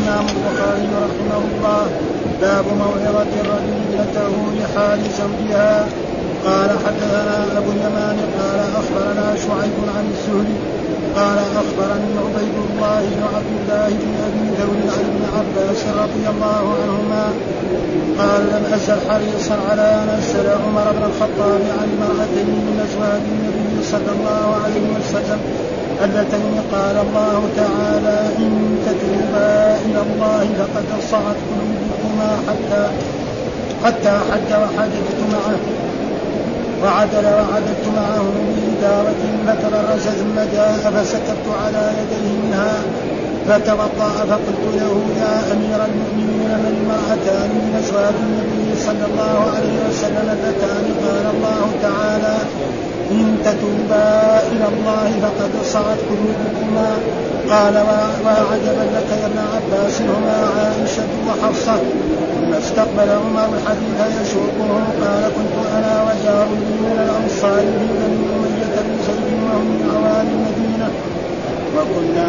الإمام البخاري رحمه الله باب موعظة الرجل ابنته لحال زوجها. قال حدثنا أبو اليمان قال أخبرنا شعيب عن الزهري قال أخبرني عبيد الله بن عبد الله بن أبي ثور عن ابن عباس رضي الله عنهما قال لم أزل حريصا على أن أسأل عمر بن الخطاب عن امرأتين من أزواج النبي صلى الله عليه وسلم اللتين قال الله تعالى إن تتوبا إلى الله فقد صعت قلوبكما حتى حتى حج وحججت معه وعدل وعددت معه بإدارة فتبرز ثم جاء فسكبت على يديه منها فتوضأ فقلت له يا أمير المؤمنين من المرأتان من أزواج النبي صلى الله عليه وسلم اللتان قال الله تعالى إن تتوبا إلى الله فقد صعت قلوبكما. قال وعجبا لك يا ابن عباس هما عائشة وحفصة. ثم استقبل عمر الحديث يسوقه قال كنت أنا وجار من الأنصار في بني أمية بن زيد وهم من عوالي المدينة. وكنا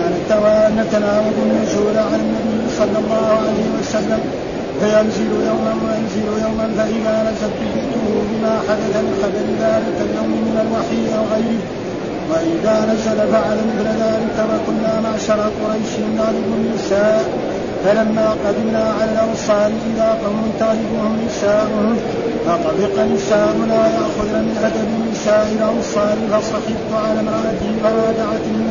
نتناوب النزول عن النبي صلى الله عليه وسلم. فينزل يوما وينزل يوما فإذا نزلت جئته بما حدث من خبر ذلك اليوم من الوحي أو غيره وإذا نزل فعل مثل ذلك وكنا معشر قريش نغلب النساء فلما قدمنا على الأنصار إذا قوم تغلبهم نساؤهم فطبق نساؤنا يأخذن من أدب نساء الأنصار فصحبت على امرأتي فراجعتني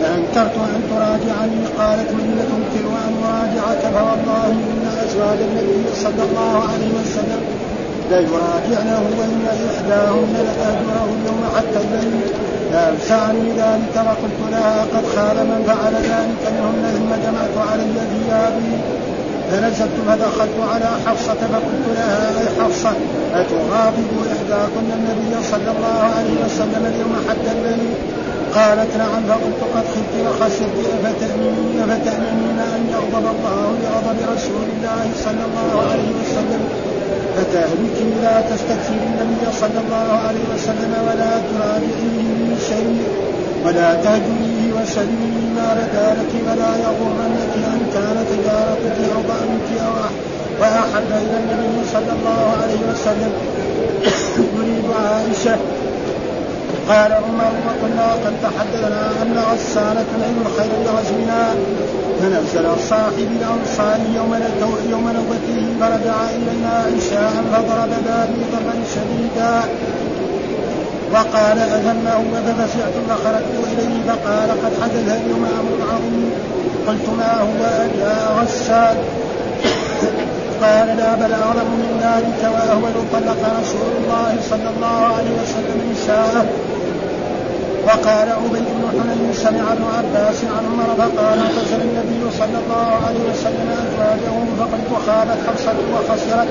فأنكرت أن تراجعني قالت من تنكر أن أراجعك فوالله إن أزواج النبي صلى الله عليه وسلم ليراجعنه وإن إحداهن لتهجره اليوم حتى الليل فأوسعني ذلك وقلت لها قد خاب من فعل ذلك منهن ثم جمعت علي ثيابي. فنزلت فدخلت على حفصة فقلت لها أي حفصة؟ أتغاضب إحداكن النبي صلى الله عليه وسلم اليوم حتى الليل قالت نعم فقلت قد خفت وخسرت أفتأمنين أن يغضب الله لغضب رسول الله صلى الله عليه وسلم. فتهلكي لا تستكثري النبي صلى الله عليه وسلم ولا تراجعيه من شيء ولا تهجريه وسلمي ما ردالك ولا يغرنك أن كان تجارتك أو ضعنك أو وأحب إلى النبي صلى الله عليه وسلم. يريد عائشة قال عمر وكنا قد تحدثنا ان غسانة نعم الخير لغزونا فنزل صاحب الانصار يوم يوم نوبته فرجع إلينا عشاء فضرب بابي ضربا شديدا. وقال أذمه ففزعت فخرجت إليه فقال قد حدث اليوم أمر عظيم قلت ما هو يا غسان قال لا بل أعظم من ذلك وأهون طلق رسول الله صلى الله عليه وسلم نساءه وقال عبيد بن حنين سمع ابن عباس عن عمر فقال اغتسل النبي صلى الله عليه وسلم ازواجه فقلت خابت حفصة وخسرت.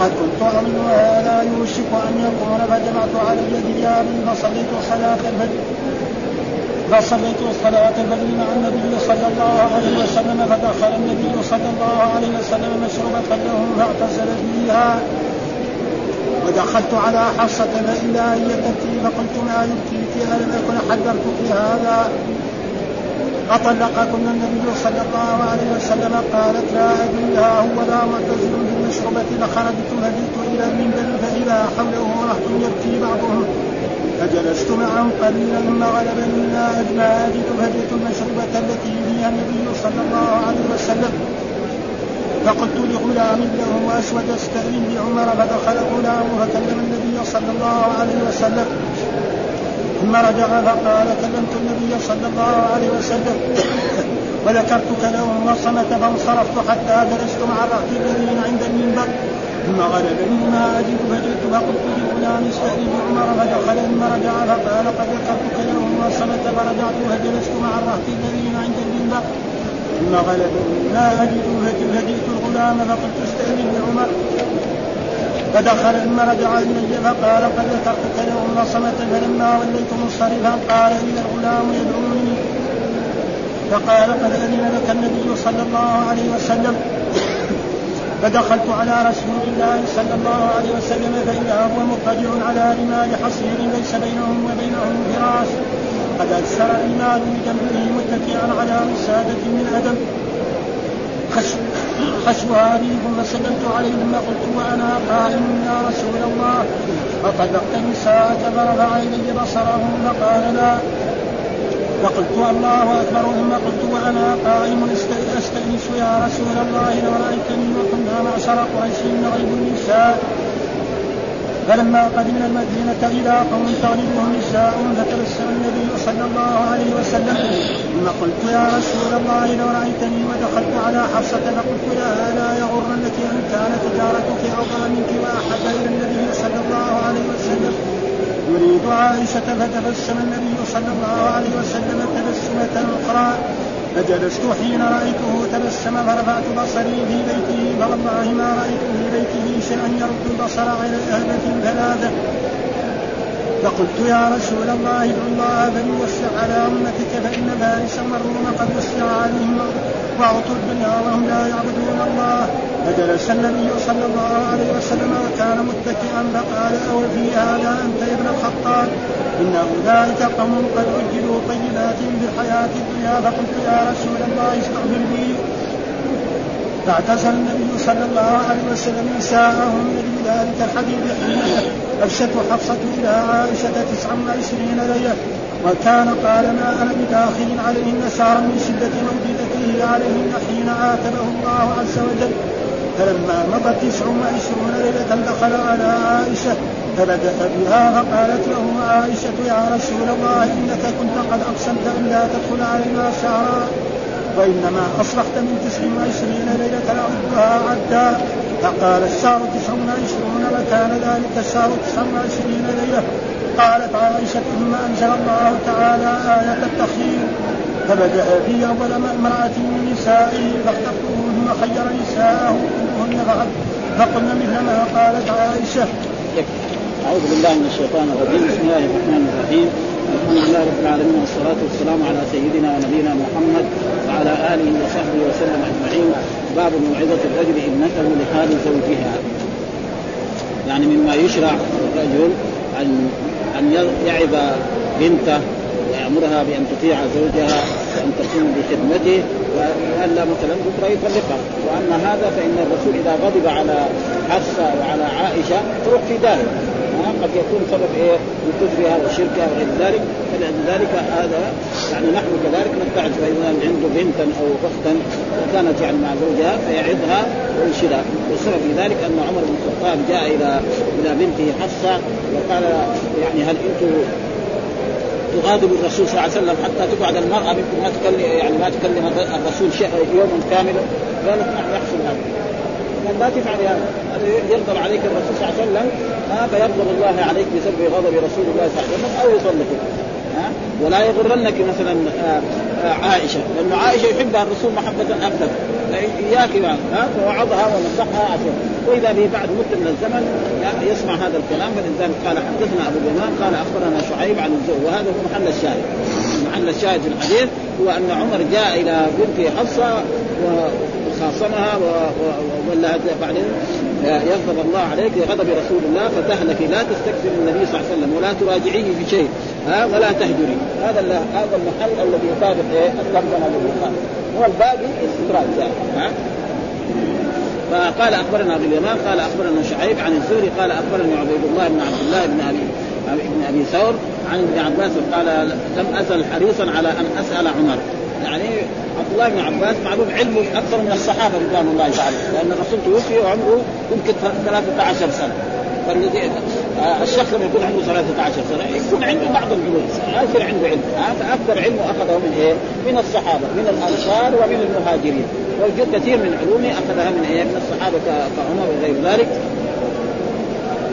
قد كنت اظن هذا يوشك أن يكون فجمعت علي ثيابي فصليت صلاة الفجر. فصليت صلاة الفجر مع النبي صلى الله عليه وسلم فدخل النبي صلى الله عليه وسلم مشروبة له فاغتسل فيها. ودخلت على حصة فإذا هي تبكي فقلت ما يبكيك ألم أكن حذرتك هذا. أطلقكن النبي صلى الله عليه وسلم قالت لا أدري ها هو لا معتزل بالمشربة لخرجت فجئت إلى المنبر فإذا حوله رهط يبكي بعضهم. فجلست معهم قليلا ثم غلبني لا أجمع أجد فجئت المشربة التي فيها النبي صلى الله عليه وسلم. فقلت لغلام له اسود استأذن بعمر فدخل غلام فكلم النبي صلى الله عليه وسلم. ثم رجع فقال كلمت النبي صلى الله عليه وسلم. وذكرتك له وصمت فانصرفت حتى جلست مع الرهط الذين عند المنبر. ثم غلبني ما اجد فجئت فقلت لغلام استأذن بعمر فدخل ثم رجع فقال قد ذكرتك له وصمت فرجعت فجلست مع الرهط الذين عند المنبر. ثم غلبني لا اجد فجئت الغلام فقلت استأذن بعمر فدخل ثم رجع الي فقال قد ذكرتك يوم صمت فلما وليت منصرفا قال لي الغلام يدعوني. فقال قد أذن لك النبي صلى الله عليه وسلم. فدخلت على رسول الله صلى الله عليه وسلم فإذا هو مضطجع على رمال حصير ليس بينهم وبينهم فراش. قد أكثر الرمال بجنبه متكئا على وسادة من أدم خشوها بي ثم سلمت عليه ثم قلت وأنا قائم يا رسول الله. اطلقت الساعة فرفع إلي بصره فقال لا. فقلت الله أكبر ثم قلت وأنا قائم أستأنس يا رسول الله لو رايتني وكنا معشر قريش نغيب النساء. فلما قدمنا المدينة إلى قوم تغلبهم نساء فتبسم النبي صلى الله عليه وسلم. ثم قلت يا رسول الله لو رأيتني ودخلت على حفصة فقلت لها لا يغرنك أن كان تجارتك أفضل منك وأحب إلى النبي صلى الله عليه وسلم. يريد عائشة فتبسم النبي صلى الله عليه وسلم تبسمة أخرى. فجلست حين رأيته تبسم فرفعت بصري في بيته فوالله ما رأيت في بيته شيئا يرد البصر على الأهبة ثلاثة فقلت يا رسول الله ادعو الله فليوسع على أمتك فإن فارس والروم قد وسع عليهم وأعطوا الدنيا وهم لا يعبدون الله. فجلس النبي صلى الله عليه وسلم وكان متكئا فقال أو في هذا يا ابن الخطاب؟ إن أولئك قوم قد أجلوا طيبات في الحياة الدنيا. فقلت يا رسول الله استغفر لي. فاعتزل النبي صلى الله عليه وسلم نساءه من ذلك الحديث حين أرشدت حفصة إلى عائشة تسع وعشرين ليلة. وكان قال ما أنا بداخل عليهن شهرا من شدة موجودته عليهن حين عاتبه الله عز وجل. فلما مضت تسع وعشرون ليلة دخل على عائشة فبدأ بها فقالت له عائشة يا رسول الله إنك كنت قد أقسمت أن لا تدخل علينا شهرا وإنما أصبحت من تسع وعشرين ليلة أعدها عدا. فقال الشهر تسع وعشرون وكان ذلك الشهر تسع وعشرين ليلة. قالت عائشة ثم أنزل الله تعالى آية التخيير. فبدأ بي أول امرأة من نسائه فاخترته خير نساءه كلهن فقلن مثل ما قالت عائشة. أعوذ بالله من الشيطان الرجيم. بسم الله الرحمن الرحيم. الحمد لله رب العالمين والصلاة والسلام على سيدنا ونبينا محمد وعلى آله وصحبه وسلم أجمعين. باب موعظة الرجل ابنته لحال زوجها. يعني مما يشرع الرجل أن أن يعظ بنته ويأمرها بأن تطيع زوجها وأن تقوم بخدمته والا مثلا بكره يطلقها وأما هذا فإن الرسول إذا غضب على حفصة وعلى عائشة تروح في داهيه قد يكون سبب إيه؟ من كفرها وشركها وغير ذلك. فلذلك هذا يعني نحن كذلك نتعظ فاذا عنده بنتا أو اختا وكانت يعني مع زوجها فيعظها وينشدها والسبب في ذلك أن عمر بن الخطاب جاء إلى إلى بنته حفصة وقال يعني هل أنتم تغاضب الرسول صلى الله عليه وسلم حتى تقعد المرأة منكم ما تكلم يعني ما تكلم الرسول شيء يوما كاملا. قالت نعم يحصل هذا. لا تفعل هذا. يغضب عليك الرسول صلى الله عليه وسلم فيغضب الله عليك بسبب غضب رسول الله صلى الله عليه وسلم أو يطلقك ولا يغرنك مثلا آه، آه، عائشة لأنه عائشة يحبها الرسول محبة أكثر. اياك ها فوعظها ونصحها عشان وإذا به بعد مده من الزمن يسمع هذا الكلام. فلذلك قال حدثنا أبو اليمان قال أخبرنا شعيب عن الزهري وهذا هو محل الشاهد. محل الشاهد في الحديث هو أن عمر جاء إلى بنت حفصة وخاصمها ولا بعدين. يغضب الله عليك بغضب رسول الله فتهلكي لا تستكثر النبي صلى الله عليه وسلم ولا تراجعيه بشيء ها ولا تهجري. هذا هذا المحل الذي يطابق إيه؟ الترجمه للبخاري والباقي استدراج ها؟ فقال أخبرنا أبو اليمان قال أخبرنا شعيب عن الزهري قال أخبرني عبيد الله بن عبد الله بن ابي ابن أبي ثور عن ابن عباس قال لم أزل حريصا على أن أسأل عمر. يعني عبد الله بن عباس معلوم علمه أكثر من الصحابة رضوان الله تعالى. لأن الرسول توفي وعمره يمكن 13 سنة. فالذي الشخص لما يكون عنده 13 سنة يكون عنده بعض العلوم ما يصير عنده علم. فاكثر علمه أخذه من إيه؟ من الصحابة من الأنصار ومن المهاجرين. وجد كثير من علومه أخذها من إيه؟ من الصحابة كعمر وغير ذلك.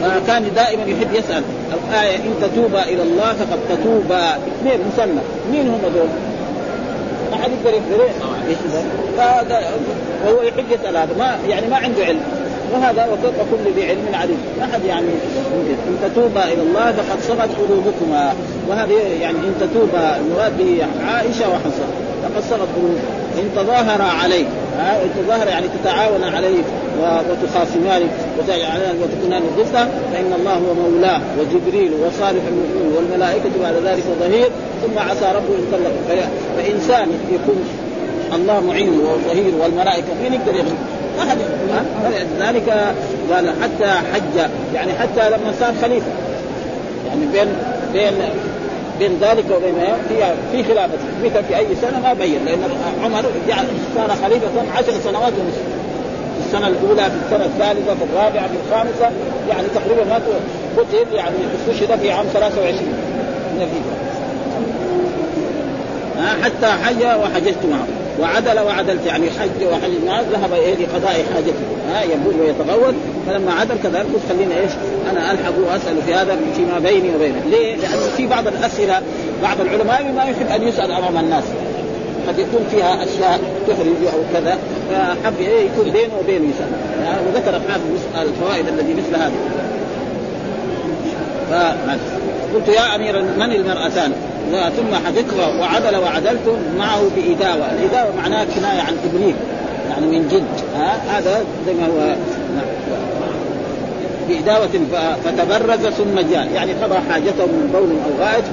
فكان دائما يحب يسأل. الآية إن تتوبا إلى الله فقد تتوبا. اثنين مثنى مين هم دول؟ ما حد يقدر يقدر. وهو يحب يسال هذا ما يعني ما عنده علم. وهذا وفوق كل ذي علم عليم. ما حد يعني إن تتوبا إلى الله فقد صغت قلوبكما. وهذه يعني إن تتوبا المراد به عائشة وحفصة. فقد صغت قلوب إن تظاهر عليه ها تظاهر يعني تتعاون عليه وتخاصمان وتكونان ضده فإن الله هو مولاه وجبريل وصالح المؤمنين والملائكة بعد ذلك ظهير ثم عسى ربه أن طلق فإنسان يكون الله معين وظهير والملائكة مين يقدر يغلب؟ ما حد ذلك قال حتى حج يعني حتى لما صار خليفة. يعني بين بين بين ذلك وبين في في خلافه متى في أي سنة ما بين لأن عمر صار خليفة عشر سنوات ونصف. في السنة الأولى في السنة الثالثة في الرابعة في الخامسة يعني تقريبا ما قتل يعني استشهد في عام 23 من الهجرة. حتى حج وحججت معه. وعدل وعدلت يعني حج وحج الناس ذهب إليه لقضاء حاجته. ها يبول ويتغوط فلما عدل كذلك قلت خلينا إيش؟ أنا ألحق وأسأل في هذا فيما بيني وبينه ليه؟ لأنه في بعض الأسئلة بعض العلماء ما يحب أن يسأل أمام الناس. قد يكون فيها أشياء تحرج أو كذا فحب إيه؟ يكون بينه وبينه يسأل. يعني وذكر حافظ الفوائد الذي مثل هذه. قلت يا أمير من المرأتان؟ ثم حدثت وعدل وعدلت معه بإداوة. الإداوة معناها كناية عن إبريق يعني من جد. ها؟ هذا زي ما هو. نعم. بإداوة فتبرز ثم جاء. يعني قضى حاجته من بول أو غائط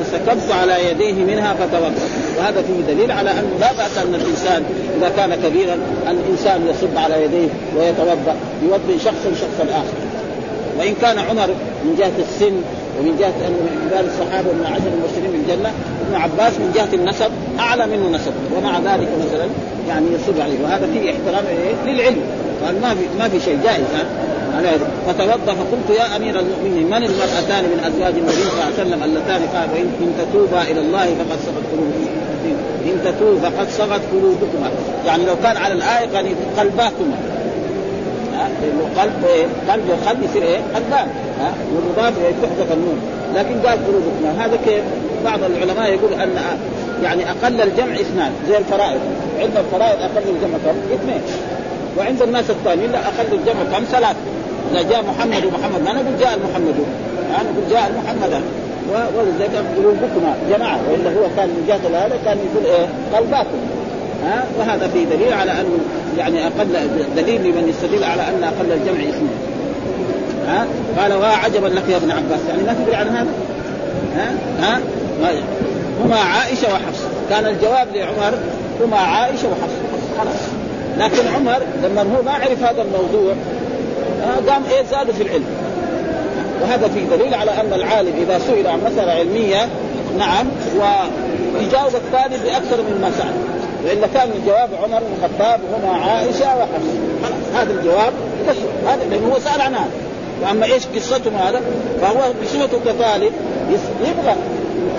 فسكبت على يديه منها فتوضأ. وهذا فيه دليل على انه لا بأس أن الإنسان إذا كان كبيرا الإنسان يصب على يديه ويتوضأ يوضي شخصا شخصا آخر. وإن كان عمر من جهة السن ومن جهة انه من كبار الصحابة ومن عشر المرسلين بالجنه ابن عباس من جهة النسب أعلى منه نسب. ومع ذلك مثلا يعني يصب عليه. وهذا فيه احترام؟ للعلم. قال ما في ما في شيء جائز فتوضأ فقلت يا أمير المؤمنين من المرأتان من أزواج النبي صلى الله عليه وسلم اللتان؟ قال وان تتوبا إلى الله فقد صغت قلوبكما. إن تتوب فقد صغت قلوبكما. يعني لو كان على الآية قال قلباكما. لأنه قلب إيه؟ قلب وقلب يصير إيه؟ قلبان ها؟ والمضاف تحذف النون لكن قال قلوبكما. هذا كيف؟ بعض العلماء يقول أن يعني أقل الجمع اثنان زي الفرائض. عند الفرائض أقل الجمع؟ اثنين. وعند الناس الثانيين لا أقل الجمع كم؟ ثلاث إذا جاء محمد ومحمد ما نقول جاء المحمد يعني نقول جاء المحمد ولذلك قلوبكما جماعة. وإلا هو كان من جهه هذا كان يقول إيه؟ قلباكم. ها وهذا فيه دليل على انه يعني أقل دليل لمن يستدل على أن أقل الجمع اثنين. ها قال وعجبا لك يا ابن عباس. يعني ما تدري عن هذا؟ ها ها هما عائشة وحفصة. كان الجواب لعمر هما عائشة وحفصة. خلاص. لكن عمر لما هو ما عرف هذا الموضوع قام إيه زاد في العلم. وهذا فيه دليل على أن العالم إذا سئل عن مسألة علمية نعم ويجاوب الطالب بأكثر مما سأل. والا كان الجواب عمر بن الخطاب هما عائشة وحفصه هذا الجواب هذا لأنه هو سأل عن هذا وأما إيش قصتهم هذا؟ فهو بصفته كطالب يبغى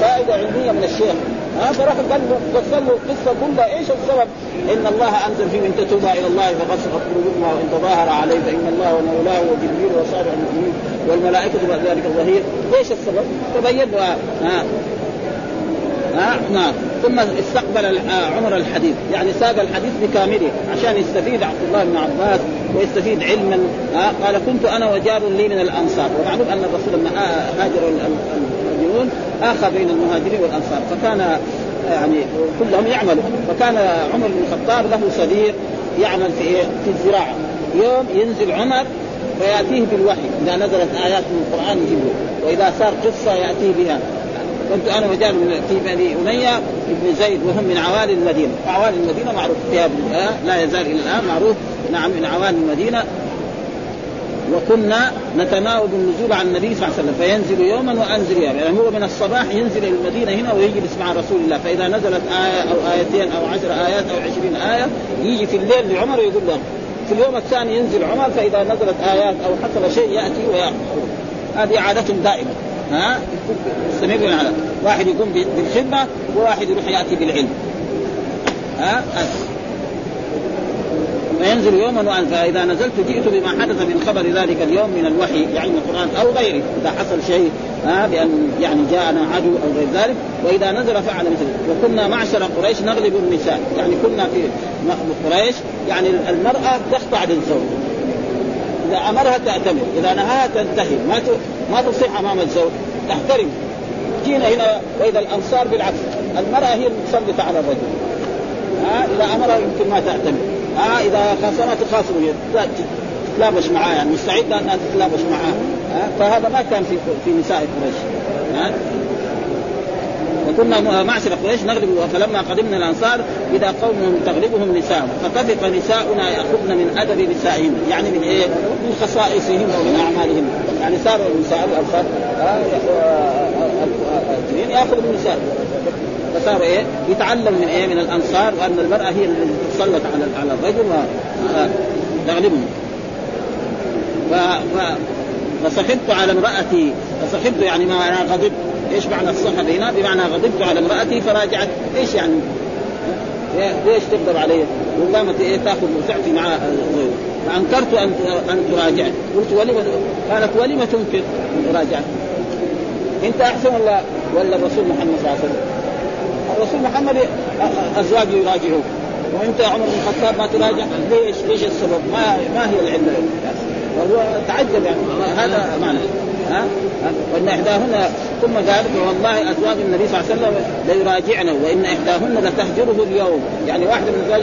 فائدة علمية من الشيخ. ها فراح قال فصل له القصة كلها إيش السبب؟ إن الله أنزل فيه ان تتوبا إلى الله فقد سقط قلوبكما وإن تظاهر عليه فإن الله ومولاه وجبريل وصالح المؤمنين والملائكة بعد ذلك الظهير، إيش السبب؟ تبين له. ها. ها نعم ثم استقبل عمر الحديث. يعني ساق الحديث بكامله عشان يستفيد عبد الله بن عباس ويستفيد علما. قال كنت أنا وجار لي من الأنصار. ومعلوم أن الرسول لما هاجر المهاجرون اخى بين المهاجرين والأنصار. فكان يعني كلهم يعملوا. فكان عمر بن الخطاب له صديق يعمل في إيه؟ في الزراعة. يوم ينزل عمر فيأتيه بالوحي. إذا نزلت آيات من القرآن يجيبه. وإذا صار قصة يأتيه بها. كنت أنا وجار في بني أمية بن زيد وهم من عوالي المدينة، عوالي المدينة معروف. فيها لا يزال إلى الآن معروف. نعم من عوالي المدينة. وكنا نتناوب النزول عن النبي صلى الله عليه وسلم فينزل يوما وأنزل يوما. يعني هو من الصباح ينزل إلى المدينة هنا ويجلس مع رسول الله فإذا نزلت آية أو آيتين أو عشر آيات أو عشرين آية يجي في الليل لعمر ويقول له في اليوم الثاني ينزل عمر فإذا نزلت آيات أو حصل شيء يأتي ويأخذ. هذه عادتهم دائما ها؟ يستمرون على واحد يقوم بالخدمة وواحد يروح يأتي بالعلم. ها؟ فينزل يوما وان فاذا نزلت جئت بما حدث من خبر ذلك اليوم من الوحي يعني القرآن أو غيره إذا حصل شيء ها بأن يعني جاءنا عدو أو غير ذلك. وإذا نزل فعل مثل وكنا معشر قريش نغلب النساء. يعني كنا في قريش يعني المرأة تخضع للزوج إذا أمرها تأتمر. إذا نهاها تنتهي. ما ما تصيح أمام الزوج. تحترم. جينا هنا وإذا الأنصار بالعكس. المرأة هي المتسلطه على الرجل. ها إذا أمرها يمكن ما تأتمر. ها اذا خاصمت تخاصم تتلابش معاه يعني مستعده انها تتلابش معاه ها فهذا ما كان في في نساء قريش ها وكنا معشر قريش نغلب فلما قدمنا الانصار اذا قوم تغلبهم نساء فطفق نساؤنا ياخذن من ادب نسائهم يعني من إيه؟ من خصائصهم ومن اعمالهم يعني صاروا النساء الانصار ياخذ من النساء فصار إيه؟ يتعلم من إيه؟ من الأنصار وأن المرأة هي التي تسلط على على الرجل وتغلبهم ف... ف... فصحبت على امرأتي فصحبت يعني ما أنا غضبت إيش معنى الصحب هنا؟ بمعنى غضبت على امرأتي فراجعت إيش يعني؟ ليش تغضب علي؟ وقامت إيه تأخذ وتعطي مع الغير فأنكرت أن أن تراجع قلت ولم قالت ولم تنكر مراجعه أنت أحسن ولا ولا الرسول محمد صلى الله عليه وسلم؟ الرسول محمد ازواجه يراجعوه وأنت يا عمر بن الخطاب ما تراجع ليش؟ ليش السبب؟ ما ما هي العلة؟ تعجب يعني هذا معنى ها؟ وإن إحداهن ثم قال والله أزواج النبي صلى الله عليه وسلم ليراجعنا وإن إحداهن لتهجره اليوم. يعني واحدة من ازواج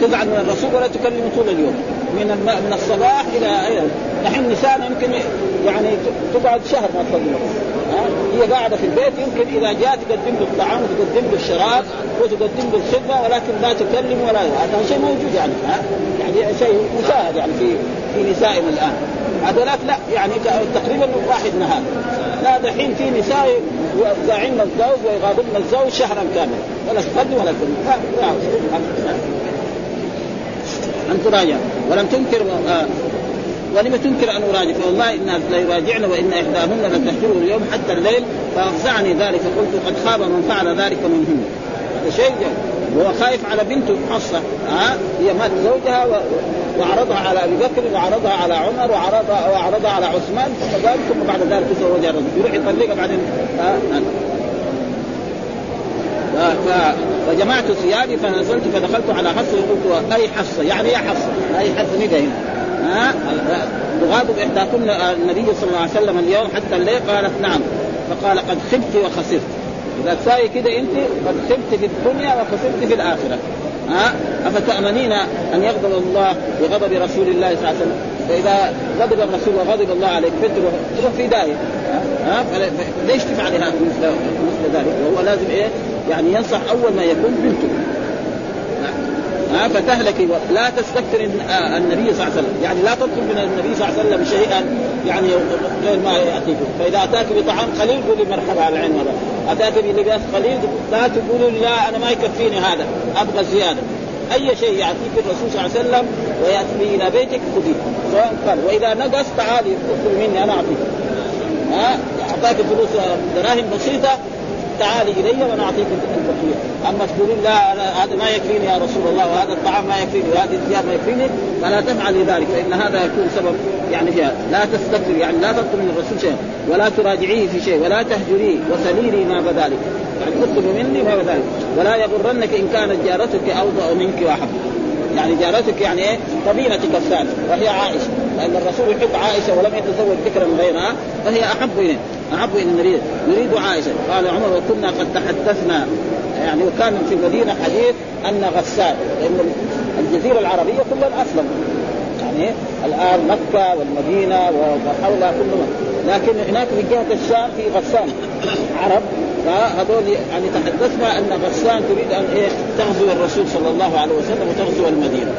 تزعل من الرسول ولا تكلمه طول اليوم. من من الصباح إلى نحن نساء يمكن يعني تقعد شهر ما تصلي هي قاعدة في البيت يمكن إذا جاء تقدم له الطعام وتقدم له الشراب وتقدم له الخدمة ولكن لا تكلم ولا هذا شيء موجود يعني ها؟ يعني شيء مشاهد يعني في في نسائنا الآن. هذولاك لا يعني تقريبا واحد نهار. لا دحين في نساء يداعين الزوج ويغاضبن الزوج شهرا كاملا. ولا تقدم ولا تقدم ان تراجع ولم تنكر آه ولم تنكر أن اراجع فوالله ان ليراجعن وان إحداهن لتحجره اليوم حتى الليل. فافزعني ذلك. فقلت قد خاب من فعل ذلك منهن. هذا شيء وهو خايف على بنته حصه ها؟ هي مات زوجها و... وعرضها على أبي بكر وعرضها على عمر وعرضها وعرضها على عثمان ثم قال ثم بعد ذلك تزوجها الرجل. يروح يطلقها بعدين. ف... فجمعت ثيابي فنزلت فدخلت على حفصة وقلت أي حفصة؟ يعني يا حفصة أي حفصة؟ نجا هنا. ها؟ تغاضب احداكن النبي صلى الله عليه وسلم اليوم حتى الليل؟ قالت نعم. فقال قد خبت وخسرت. إذا تساوي كده أنت قد خبت في الدنيا وخسرت في الآخرة. ها؟ افتامنين أن يغضب الله بغضب رسول الله صلى الله عليه وسلم؟ فإذا غضب الرسول وغضب الله عليك فتروح تروح في داهية. ها؟ ليش تفعل هذا مثل مثل ذلك؟ وهو لازم إيه؟ يعني ينصح أول ما يكون بنته. ها فتهلكي لا تستكثر النبي صلى الله عليه وسلم. يعني لا تطلب من النبي صلى الله عليه وسلم شيئا يعني غير ما ياتيك فإذا أتاك بطعام قليل قولي مرحبا على العين مره أتاك بلباس قليل لا تقولوا لا أنا ما يكفيني هذا. أبغى زيادة. أي شيء يعطيك الرسول صلى الله عليه وسلم ويأتي به إلى بيتك خذيه. سواء كان وإذا نقص تعالي اطلب مني أنا أعطيك. ها؟ أعطاك فلوس دراهم بسيطة تعالي إلي وأنا أعطيك البقيه، أما تقولين لا هذا ما يكفيني يا رسول الله وهذا الطعام ما يكفيني وهذه الثياب ما يكفيني فلا تفعلي ذلك فإن هذا يكون سبب يعني فيها لا تستكثر يعني لا تطلب من الرسول شيئا ولا تراجعيه في شيء ولا تهجريه وسليلي ما بذلك يعني اطلب مني ما بذلك ولا يغرنك إن كانت جارتك اوضا منك واحب يعني جارتك يعني إيه؟ قبيلتك الثانية وهي عائشة. لأن الرسول يحب عائشة ولم يتزوج ذكرا غيرها فهي أحب إليه. احب النبي نريد عائشه قال عمر وكنا قد تحدثنا. يعني وكان في المدينة حديث أن غسان لأن الجزيرة العربية كلها اسلموا يعني الآن مكة والمدينة وحولها كلها لكن هناك في جهة الشام في غسان. عرب. فهذول يعني تحدثنا أن غسان تريد أن إيه؟ تغزو الرسول صلى الله عليه وسلم وتغزو المدينة.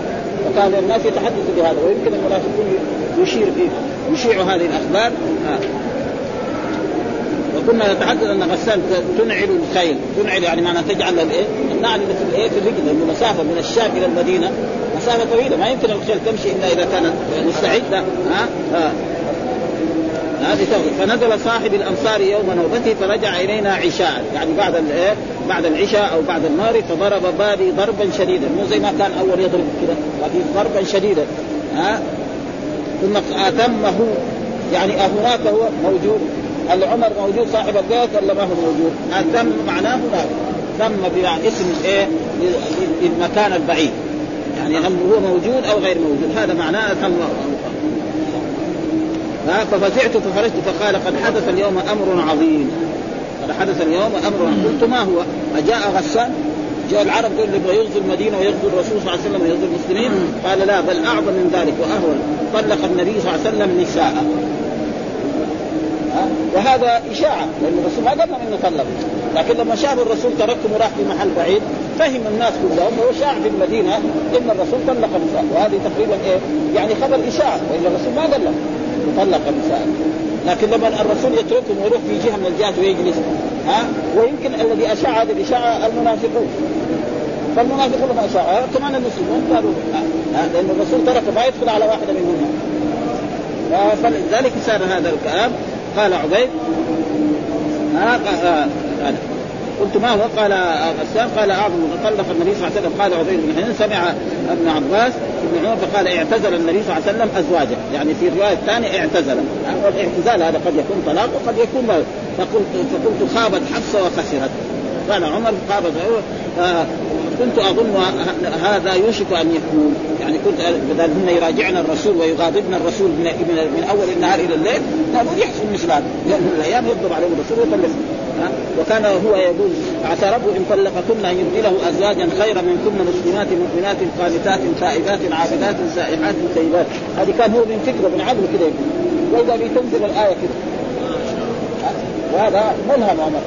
وكان الناس يتحدثوا بهذا ويمكن المنافقون يشير فيه يشيع هذه الأخبار. آه. وكنا نتحدث أن غسان تنعل الخيل تنعل يعني معنى تجعل الايه النعل في الايه في الرجل لأنه مسافه من الشام إلى المدينة. مسافة طويلة ما يمكن الخيل تمشي إلا إذا كانت مستعده ها؟ آه. هذه فنزل صاحب الأنصار يوم نوبته فرجع إلينا عشاء. يعني بعد الايه بعد العشاء أو بعد المغرب فضرب بابي ضربا شديدا. مو زي ما كان أول يضرب كذا لكن ضربا شديدا. ها؟ ثم اتمه يعني هناك هو موجود. العمر موجود؟ صاحب البيت ولا ما هو موجود؟ اتم معناه هناك تم بمعنى اسم إيه؟ للمكان البعيد. يعني هل هو موجود أو غير موجود. هذا معناه تم ففزعت فخرجت فقال قد حدث اليوم أمر عظيم. قد حدث اليوم أمر عظيم. قلت ما هو؟ أجاء غسان؟ جاء العرب قال يبغى يغزو المدينة ويغزو الرسول صلى الله عليه وسلم ويغزو المسلمين. قال لا بل أعظم من ذلك وأهون. طلق النبي صلى الله عليه وسلم نساء ها وهذا إشاعة لأن الرسول ما قال لهم أنه طلق لكن لما شاف الرسول تركهم وراح في محل بعيد فهم الناس كلهم وشاع في المدينة إن الرسول طلق نساء وهذه تقريبا إيه؟ يعني خبر إشاعة وإن الرسول ما قال لهم طلق نساء لكن لما الرسول يتركهم ويروح في جهة من الجهات ويجلس ها؟ ويمكن الذي أشاع هذه الإشاعة المنافقون. فالمنافقون ما أشاعوا كمان المسلمون قالوا لأن الرسول ترك ما يدخل على واحدة منهم. فلذلك صار هذا الكلام. قال عبيد ها قلت ما هو؟ قال غسان. قال اعظم طلق النبي صلى الله عليه وسلم. قال عبيد بن حنين سمع ابن عباس ابن عمر فقال اعتزل النبي صلى الله عليه وسلم أزواجه. يعني في الروايه الثانية اعتزل. والاعتزال هذا قد يكون طلاق وقد يكون فقلت فقلت خابت حفصة وخسرت. قال عمر خابت كنت أظن هذا يوشك أن يكون. يعني كنت بدل هم يراجعن الرسول ويغاضبن الرسول من, من, أول النهار إلى الليل المفروض يحصل مثل هذا. يوم من الأيام يغضب عليهم الرسول ويطلق وكان هو يقول عسى ربه إن طلقكن أن يبدله أزواجا خيرا منكن مسلمات مؤمنات قانتات تائبات عابدات سائحات طيبات. هذه كان هو من فكرة من عقله كده. وإذا بتنزل الآية كده وهذا ملهم عمر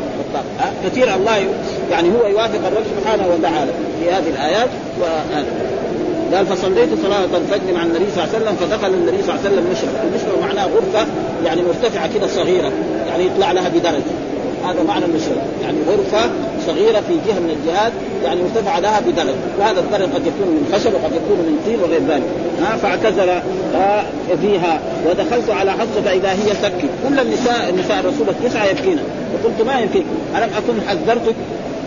كثير الله يعني هو يوافق الرب سبحانه وتعالى في هذه الآيات و... قال فصليت صلاة الفجر مع النبي صلى الله عليه وسلم فدخل النبي صلى الله عليه وسلم مشرف، المشرف معناه غرفة يعني مرتفعة كده صغيرة يعني يطلع لها بدرجة. هذا معنى المشرف يعني غرفة صغيرة في جهة من الجهات يعني مرتفعة لها بدرج وهذا الدرج قد يكون من خشب وقد يكون من طين وغير ذلك. ها فاعتزل فيها. ودخلت على حفصة فإذا هي تبكي. كل النساء النساء الرسول التسعة يبكين فقلت ما يبكيك ألم أكن حذرتك؟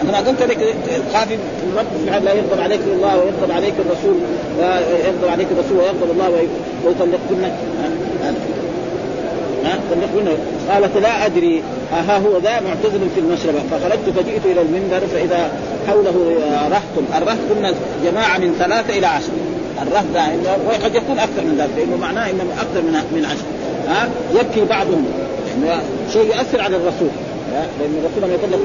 أنا ما قلت لك خافي الرب سبحانه لا يغضب عليك الله ويغضب عليك الرسول ويغضب عليك الرسول ويغضب الله ويطلقكن. قالت لا أدري. ها هو ذا معتزل في المشربة. فخرجت فجئت إلى المنبر فإذا حوله رهط. الرهط كنا جماعة من ثلاثة إلى عشر. الرهط وقد يكون أكثر من ذلك لأنه معناه إنه أكثر من من عشر. ها؟ يبكي بعضهم. شيء يؤثر على الرسول. لأن الرسول لما يطلق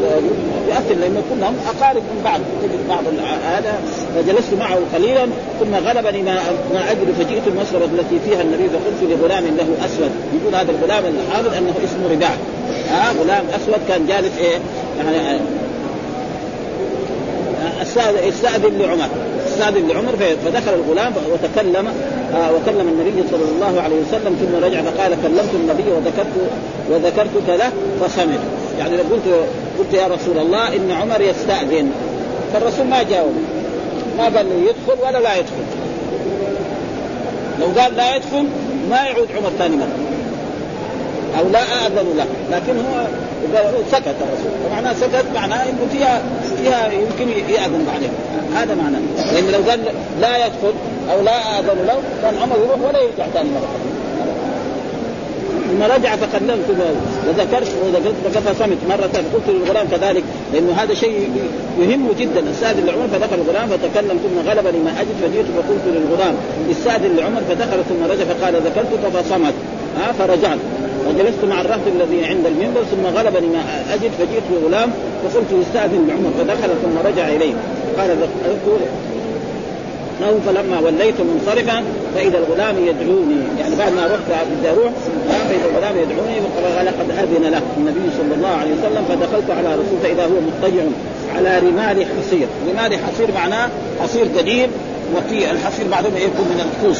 يؤثر لأنه كلهم أقارب من بعض. تجد بعض هذا. فجلست معه قليلا ثم غلبني ما ما أجد فجئت المسربه التي فيها النبي فقلت لغلام له أسود. يقول هذا الغلام الحافظ أنه اسمه رباع. ها غلام أسود كان جالس إيه يعني استاذن لعمر. استاذن لعمر فدخل الغلام وتكلم آه وكلم النبي صلى الله عليه وسلم ثم رجع فقال كلمت النبي وذكرت وذكرتك له فصمت. يعني لو قلت قلت يا رسول الله إن عمر يستأذن فالرسول ما جاوب. ما قال يدخل ولا لا يدخل. لو قال لا يدخل ما يعود عمر ثاني مرة. أو لا أذن له. لكن هو سكت الرسول. ومعناه سكت معناه إنه فيها فيها يمكن يأذن بعدين. هذا معناه. لأن لو قال لا يدخل أو لا أذن له كان عمر يروح ولا يرجع ثاني مرة. ثم رجع فكلمت وذكرت وذكرت فصمت مرة. قلت للغلام كذلك لأنه هذا شيء يهمه جدا. السادن لعمر فدخل الغلام فتكلم ثم غلبني ما أجد فجئت فقلت للغلام السادن لعمر فدخل ثم رجع فقال ذكرتك فصمت. ها فرجعت. وجلست مع الرهط الذي عند المنبر ثم غلبني ما أجد فجئت بغلام فقلت استاذن لعمر فدخل ثم رجع إليه. قال له فلما وليت منصرفا فإذا الغلام يدعوني يعني بعد ما رحت بدي أروح فاذا الغلام يدعوني لقد أذن له النبي صلى الله عليه وسلم فدخلت على رسول فإذا هو مضطجع على رمال حصير، رمال حصير معناه حصير قديم وفي الحصير بعضهم يكون من الكوس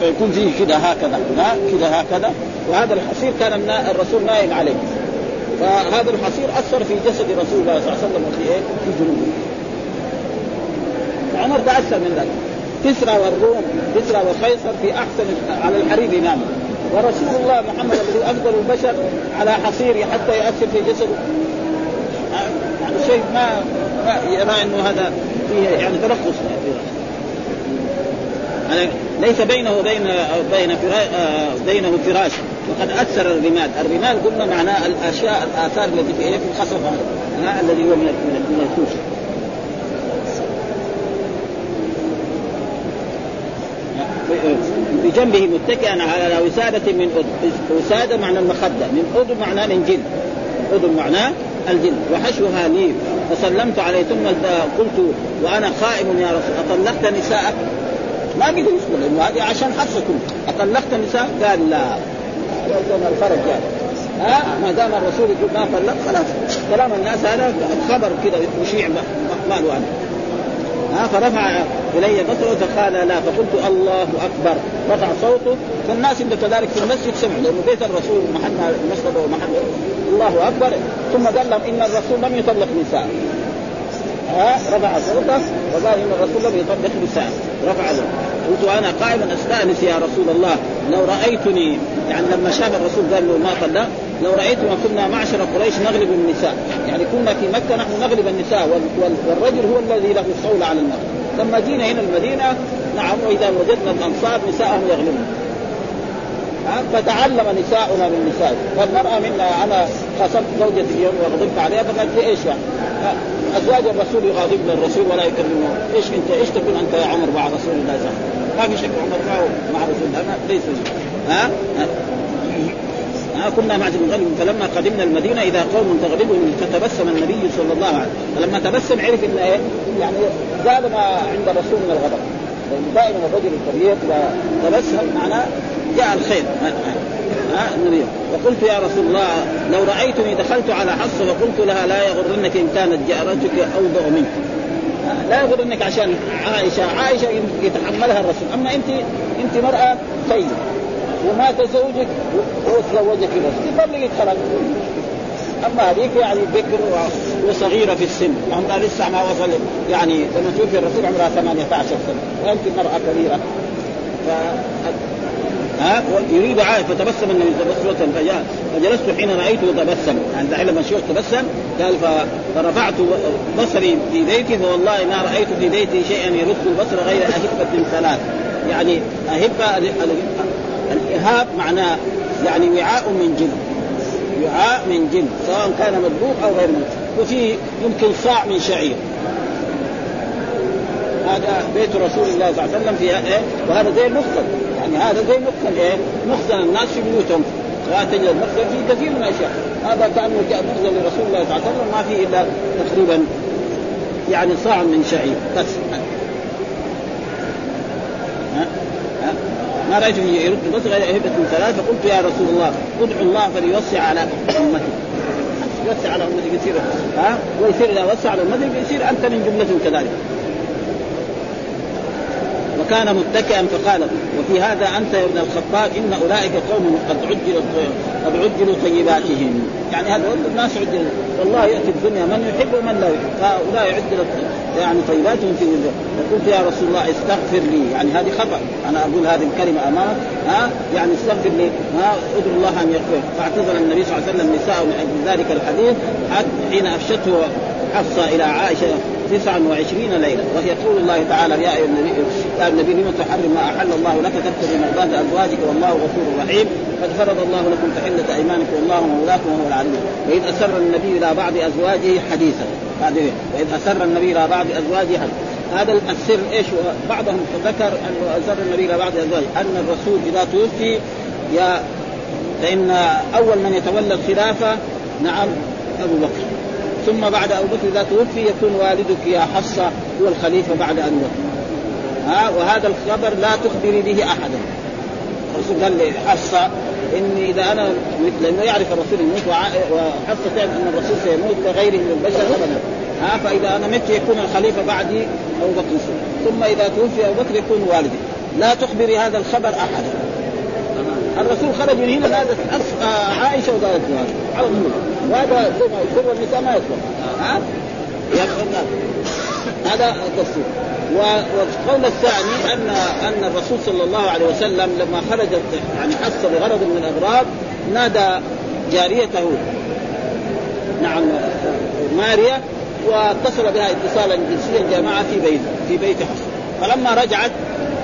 فيكون فيه كذا هكذا ها كذا هكذا. وهذا الحصير كان الرسول نايم عليه. فهذا الحصير أثر في جسد رسول الله صلى الله عليه وسلم وفي إيه؟ في جنوبه. عمر تاثر من ذلك. كسرى والروم كسرى وقيصر في أحسن على الحرير ينام ورسول الله محمد الذي أفضل البشر على حصير حتى ياثر في جسده. يعني شيء ما, ما يرى إنه هذا فيه يعني تلخص. يعني ليس بينه وبين بين بينه فراش. وقد اثر الرمال، الرمال قلنا معناه الأشياء الآثار التي في في الخصف الذي هو من من الكوش. بجنبه متكئا على وسادة من أذن. وسادة معنى المخدة من أذن معناه من جلد أذن معناه الجلد وحشوها لي. فسلمت عليه. ثم قلت وأنا خائم يا رسول أطلقت نساءك؟ ما قدر يسلم لأنه هذه عشان حفصة. أطلقت نساء قال لا. الفرج يعني. ها؟ ما دام الرسول يقول ما طلق خلاص. كلام الناس هذا خبر كذا يشيع ما له ها فرفع إلي بصره فقال لا فقلت الله أكبر. رفع صوته فالناس اللي كذلك في المسجد سمعوا لأنه بيت الرسول محل المسجد ومحل الله أكبر. ثم قال لهم إن الرسول لم يطلق نساء. ها؟ رفع صوته وقال إن الرسول لم يطلق نساء. رفع له. قلت وأنا قائما أستأنس يا رسول الله لو رأيتني يعني لما شاف الرسول قال له ما طلق لو رايتنا كنا معشر قريش نغلب النساء. يعني كنا في مكة نحن نغلب النساء والرجل هو الذي له الصوله على المرأة لما جينا هنا المدينة نعم وإذا وجدنا الأنصار نساءهم يغلبون. فتعلم نساؤنا من نسائه والمرأة منا أنا خاصمت زوجتي اليوم وغضبت عليها فقالت لي إيش يعني أزواج الرسول يغاضبن الرسول ولا يكلمون. إيش أنت إيش تكون أنت يا عمر مع رسول الله صلى ما في شك عمر مع رسول الله ليس ها. ها كنا مع غنم فلما قدمنا المدينة إذا قوم تغلبهم فتبسم النبي صلى الله عليه وسلم. فلما تبسم عرف إن إيه؟ يعني زاد ما عند الرسول من الغضب. دائما الرجل الكبير إذا تبسم معناه جاء الخير. ها النبي. وقلت يا رسول الله لو رأيتني دخلت على حصه فقلت لها لا يغرنك إن كانت جارتك أوضع منك. لا يغرنك عشان عائشة. عائشة يتحملها الرسول. أما أنت أنت مرأة طيبة. ومات زوجك وتزوجك الرسول يبلغك خلاص أما هذيك يعني بكر وصغيرة في السن. عمرها لسه ما وصل. يعني لما توفي الرسول عمرها 18 سنة. وأنت مرأة كبيرة. ف ها؟ يريد عائد فتبسم النبي تبسمة فجاء فجلست حين رأيته تبسم. يعني دحين لما شيخ تبسم قال فرفعت بصري في بيتي فوالله ما رأيت في بيتي شيئا يرد البصر غير أهبة ثلاث. يعني أهبة الاهاب معناه يعني وعاء من جلد وعاء من جلد سواء كان مدبوغ أو غير مدبوغ وفي يمكن صاع من شعير. هذا بيت رسول الله صلى الله عليه وسلم في إيه؟ وهذا زي المخزن يعني هذا زي مخزن إيه؟ مخزن الناس في بيوتهم. وتجد المخزن فيه كثير من الأشياء. هذا كأنه مخزن لرسول الله صلى الله عليه وسلم ما فيه إلا تقريبا يعني صاع من شعير. بس ها؟ ها؟ ما رايت يرد بس غير هبه من ثلاث فقلت يا رسول الله ادعو الله فليوسع على أمتي. يوسع على أمتي يصير ها؟ ويصير اذا وسع على أمتي يصير أنت من جملتهم كذلك. وكان متكئا فقال وفي هذا أنت يا ابن الخطاب إن أولئك قوم قد عجلوا قد عجلوا طيباتهم. يعني هذا الناس عجل والله يأتي الدنيا من يحب ومن لا يحب. فهؤلاء عجلت يعني طيباتهم في وجوه فقلت يا رسول الله استغفر لي. يعني هذه خطأ. أنا أقول هذه الكلمة امامك ها؟ يعني استغفر لي. ها؟ ادعو الله أن يغفر. فاعتذر النبي صلى الله عليه وسلم نساء من ذلك الحديث. حتى حين أفشته حفصة إلى عائشة 29 ليلة وهي قول الله تعالى يا أيها النبي يا النبي لم تحرم ما أحل الله لك تبتغي مرضات أزواجك والله غفور رحيم. قد فرض الله لكم تحلة أيمانكم والله مولاكم وهو العليم. وإذ أسر النبي إلى بعض أزواجه حديثا. هذه وإذ أسر النبي إلى بعض أزواجه حديثا. هذا السر إيش؟ بعضهم ذكر انه أسر النبي إلى بعض أزواجه. أن الرسول إذا توفي يا فإن أول من يتولى الخلافة نعم أبو بكر. ثم بعد أبو بكر إذا توفي يكون والدك يا حصه هو الخليفة بعد أن يوفي ها؟ وهذا الخبر لا تخبري به أحدا. الرسول قال لي حصه إني إذا أنا لأنه يعرف الرسول يموت وحصه تعرف أن الرسول سيموت كغيره من البشر ابدا. ها؟ فإذا أنا مت يكون الخليفة بعدي أبو بكر. ثم إذا توفي أبو بكر يكون والدي. لا تخبري هذا الخبر أحدا. الرسول خرج من هنا قالت عائشة وقالت على طول وهذا يصير والنساء ما يصير ها؟ هذا التفسير. والقول الثاني ان أن الرسول صلى الله عليه وسلم لما خرجت يعني حس بغرض من الأغراض نادى جاريته نعم ماريا واتصل بها اتصالا جنسيا جامعة في بيت في بيت حفص فلما رجعت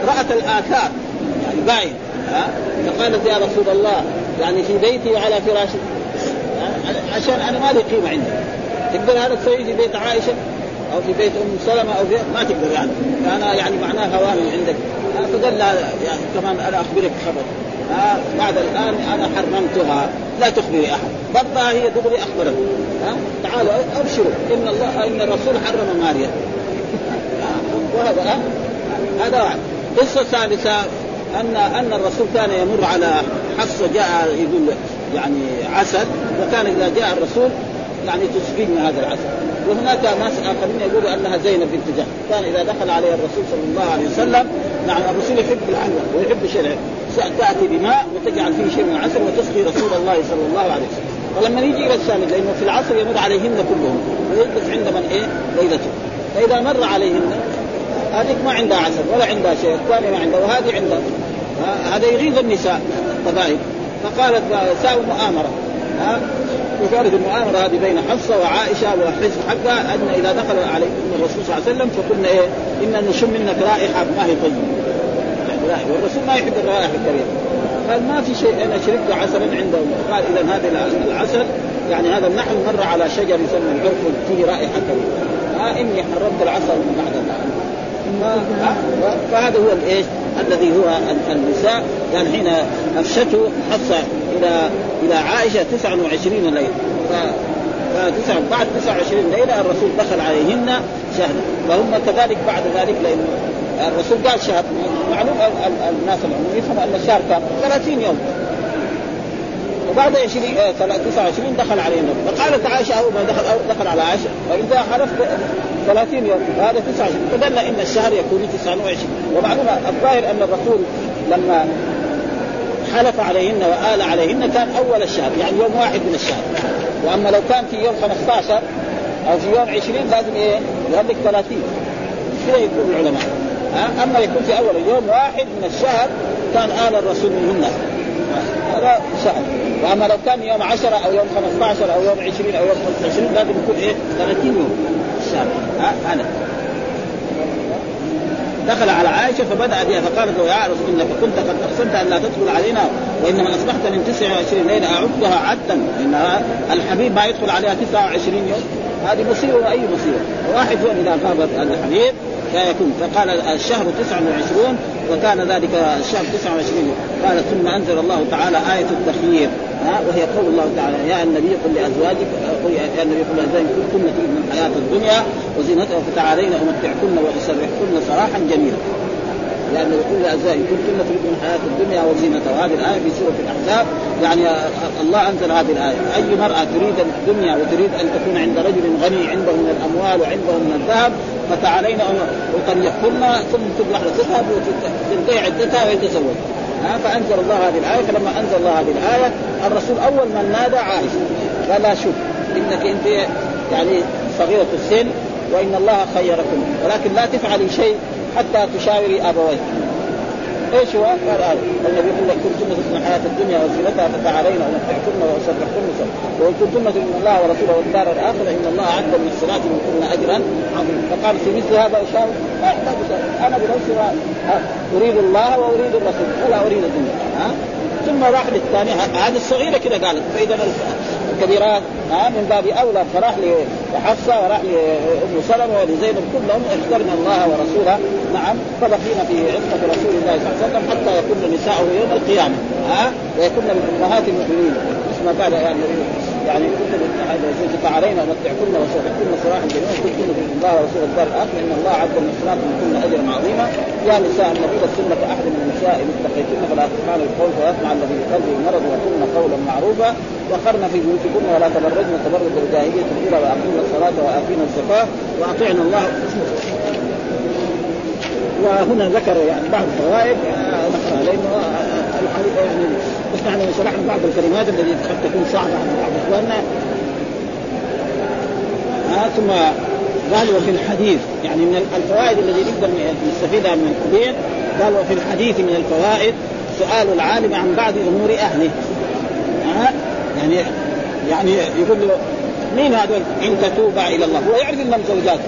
رأت الآثار يعني باين ها؟ فقالت يا رسول الله يعني في بيتي وعلى فراشي عشان أنا ما لي قيمة عندي. تقدر هذا تسويه في بيت عائشة أو في بيت أم سلمة أو في ما تقدر يعني فأنا يعني معناه هوان عندك. فقال لا يعني كمان أنا أخبرك خبر. آه بعد الآن أنا حرمتها. لا تخبري أحد. برضها هي دغري اخبرت ها تعالوا أبشروا. إن الله إن الرسول حرم ماريا. وهذا آه هذا واحد. القصة الثالثه ان أن الرسول كان يمر على حفصة جاء يقول يعني عسل وكان إذا جاء الرسول يعني تسقيه هذا العسل. وهناك ناس آخرين يقولوا أنها زينب بنت جحش كان إذا دخل عليها الرسول صلى الله عليه وسلم يعني الرسول يحب الحلوى ويحب الشيء تأتي بماء وتجعل فيه شيء من العسل وتسقي رسول الله صلى الله عليه وسلم. فلما يجي إلى الشامل لأنه في العصر يمر عليهن كلهم ويجلس عند من إيه؟ ليلته. فإذا مر عليهن هذيك ما عندها عسل ولا عندها شيء الثانية ما عندها وهذه عندها. هذا يغيظ النساء. قبائل فقالت ساووا مؤامره ها؟ وكانت المؤامرة هذه بين حفصة وعائشة وحزب حقها أن إذا دخل عليه الرسول صلى الله عليه وسلم فقلنا إيه؟ إن نشم منك رائحة ما هي طيبة. يعني والرسول ما يحب الرائحة الكريمة. قال ما في شيء أنا شربت عسلا عندهم قال اذا هذا العسل يعني هذا النحل مر على شجر يسمى العرف فيه رائحة كريمة. آه إني حرمت العسل بعد فهذا هو الإيش؟ الذي هو النساء يعني حين افشته حفصه إلى إلى عائشة 29 ليلة. ف فتسع بعد 29 ليلة الرسول دخل عليهن شهر. فهم كذلك بعد ذلك لأن الرسول قال شهر. معلوم الناس العموم يفهم أن الشهر كان 30 يوم. وبعد 20 29 دخل علينا. فقالت عائشه اول ما دخل دخل على عائشه وإذا حلفت 30 يوم وهذا 29 فدل إن الشهر يكون 29 ومعلومة الظاهر أن الرسول لما حلف عليهن وآل عليهن كان أول الشهر يعني يوم واحد من الشهر. وأما لو كان في يوم 15 أو في يوم 20 لازم إيه؟ يهلك 30 كذا يقول العلماء. أما يكون في أول يوم واحد من الشهر كان آل الرسول منهن. هذا شهر وأما لو كان يوم 10 أو يوم 15 أو يوم 20 أو يوم 25 لازم يكون إيه؟ 30 يوم. الشهر هذا. دخل على عائشة فبدأ بها فقالت له يا رسول إنك كنت قد اقسمت أن لا تدخل علينا وإنما أصبحت من 29 ليلة أعدها عدا. ان الحبيب ما يدخل عليها 29 يوم. هذه مصيبة واي مصيبة؟ واحد هو إذا غاب الحبيب لا يكون. فقال الشهر 29 وكان ذلك الشهر 29 قال ثم أنزل الله تعالى آية التخيير. ها وهي قول الله تعالى يا النبي قل لأزواجك قل يا النبي قل لأزواجك كن تريدن الحياة الدنيا وزينتها فتعالين امتعكن وأسرحكن سراحا جميلا. لأنه يقول لأزواجه كنتن تريدن الحياة الدنيا وزينتها. وهذه الآية في سورة الأحزاب. يعني الله أنزل هذه الآية. أي مرأة تريد الدنيا وتريد أن تكون عند رجل غني عنده من الأموال وعنده من الذهب فتعالين أطلقكن ثم تبلغ تذهب وتنتهي عدتها ويتزوج فأنزل الله هذه الآية. فلما أنزل الله هذه الآية الرسول أول من نادى عائشة. قال لا شوف إنك أنت يعني صغيرة السن وإن الله خيركم. ولكن لا تفعلي شيء حتى تشاوري ابويك إيش هو؟ قال هذا النبي يقول لك كنتن تسمع حياه الدنيا وزينتها فتعالين ومتعكن واسرحكن وإن كنتن تؤمن الله ورسوله والدار الآخرة إن الله أعد من الصلاه منكن اجرا عظيما فقال في مثل هذا اشاور ما يحتاج أنا بنفسي أريد الله وأريد الرسول. ولا أريد الدنيا. ها؟ ثم راح للثاني هذه الصغيرة كذا قالت فإذا الكبيرات ها من باب أولى فراح لحفصه وراح لام سلمة ولزينب كلهم اخترنا الله ورسوله. نعم فبقينا في عصمة رسول الله صلى الله عليه وسلم حتى يكون نساؤه يوم القيامة ها ويكون من أمهات المؤمنين مثل ما قال يعني يعني كنت علينا ومتعكن وسرحكن صراحا جميلا في الله ورسول الدار الآخر. إن الله عز من الصلاه اجرا عظيما يا نساء النبي لستن كأحد من النساء ان اتقيتن فلا تسمعن القول فيسمع الذي في قلبه مرض وقلن قولا معروفا. وقرن في بيوتكن ولا تبرجن تبرج الجاهلية الأولى واقمنا الصلاة وآتينا الزكاة وأطعنا الله. وهنا ذكر يعني بعض الفوائد. لأنه يعني بس نحن شرحنا بعض الكلمات التي قد تكون صعبة عند بعض اخواننا آه ثم قال وفي الحديث يعني من الفوائد التي نقدر نستفيدها من الحديث قال وفي الحديث من الفوائد سؤال العالم عن بعض أمور أهله. آه يعني يعني يقول له مين هذول؟ إن تتوبا إلى الله. هو يعرف انهم زوجات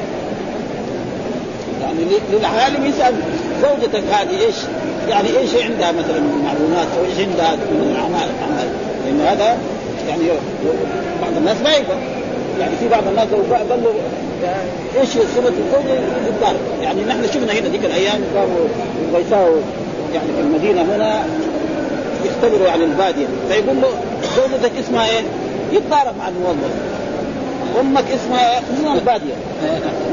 يعني للعالم يسأل زوجتك هذه إيش؟ يعني إيش عندها مثلا من معلومات أو إيش عندها من الأعمال؟ لأن هذا يعني بعض الناس ما يقدر. يعني في بعض الناس لو قال له إيش صفه الزوجة الدار يعني نحن شفنا هنا ذيك الأيام قاموا غيثاو يعني في المدينة هنا يختبروا يعني البادية. فيقول له زوجتك اسمها إيه؟ يتضارب مع الموظف. أمك اسمها من الباديه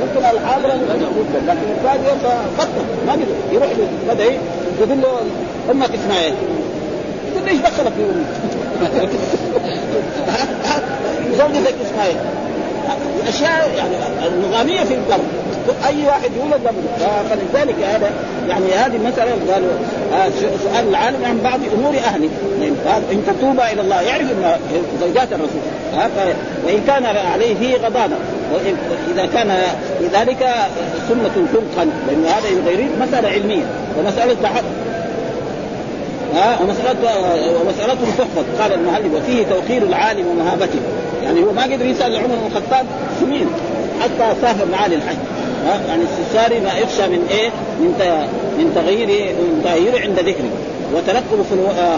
ممكن الحاضره ممكن لكن الباديه فبطل ما قدر يروح للمدعي يقول له أمك اسمها إيه؟ يقول له إيش دخلك في أمك؟ زوجتك اسمها إيه؟ الاشياء يعني النظاميه في القبر أي واحد يولد له فلذلك هذا يعني هذه المساله قالوا آه سؤال العالم عن بعض أمور اهله إن تتوبا إلى الله يعرف إن زوجات الرسول. وان كان عليه غضاضه اذا كان لذلك سنة تنقل لأن هذا يغير مسألة علمية. ومسألة ها ومسألة ومسألته تحفظ قال المهلب وفيه توقير العالم ومهابته. يعني هو ما قدر يسأل عمر بن الخطاب سنين. حتى سافر معاه للحج. يعني الاستفسار ما يخشى من إيه؟ من من تغيير من تغيير عند ذكره. وترقب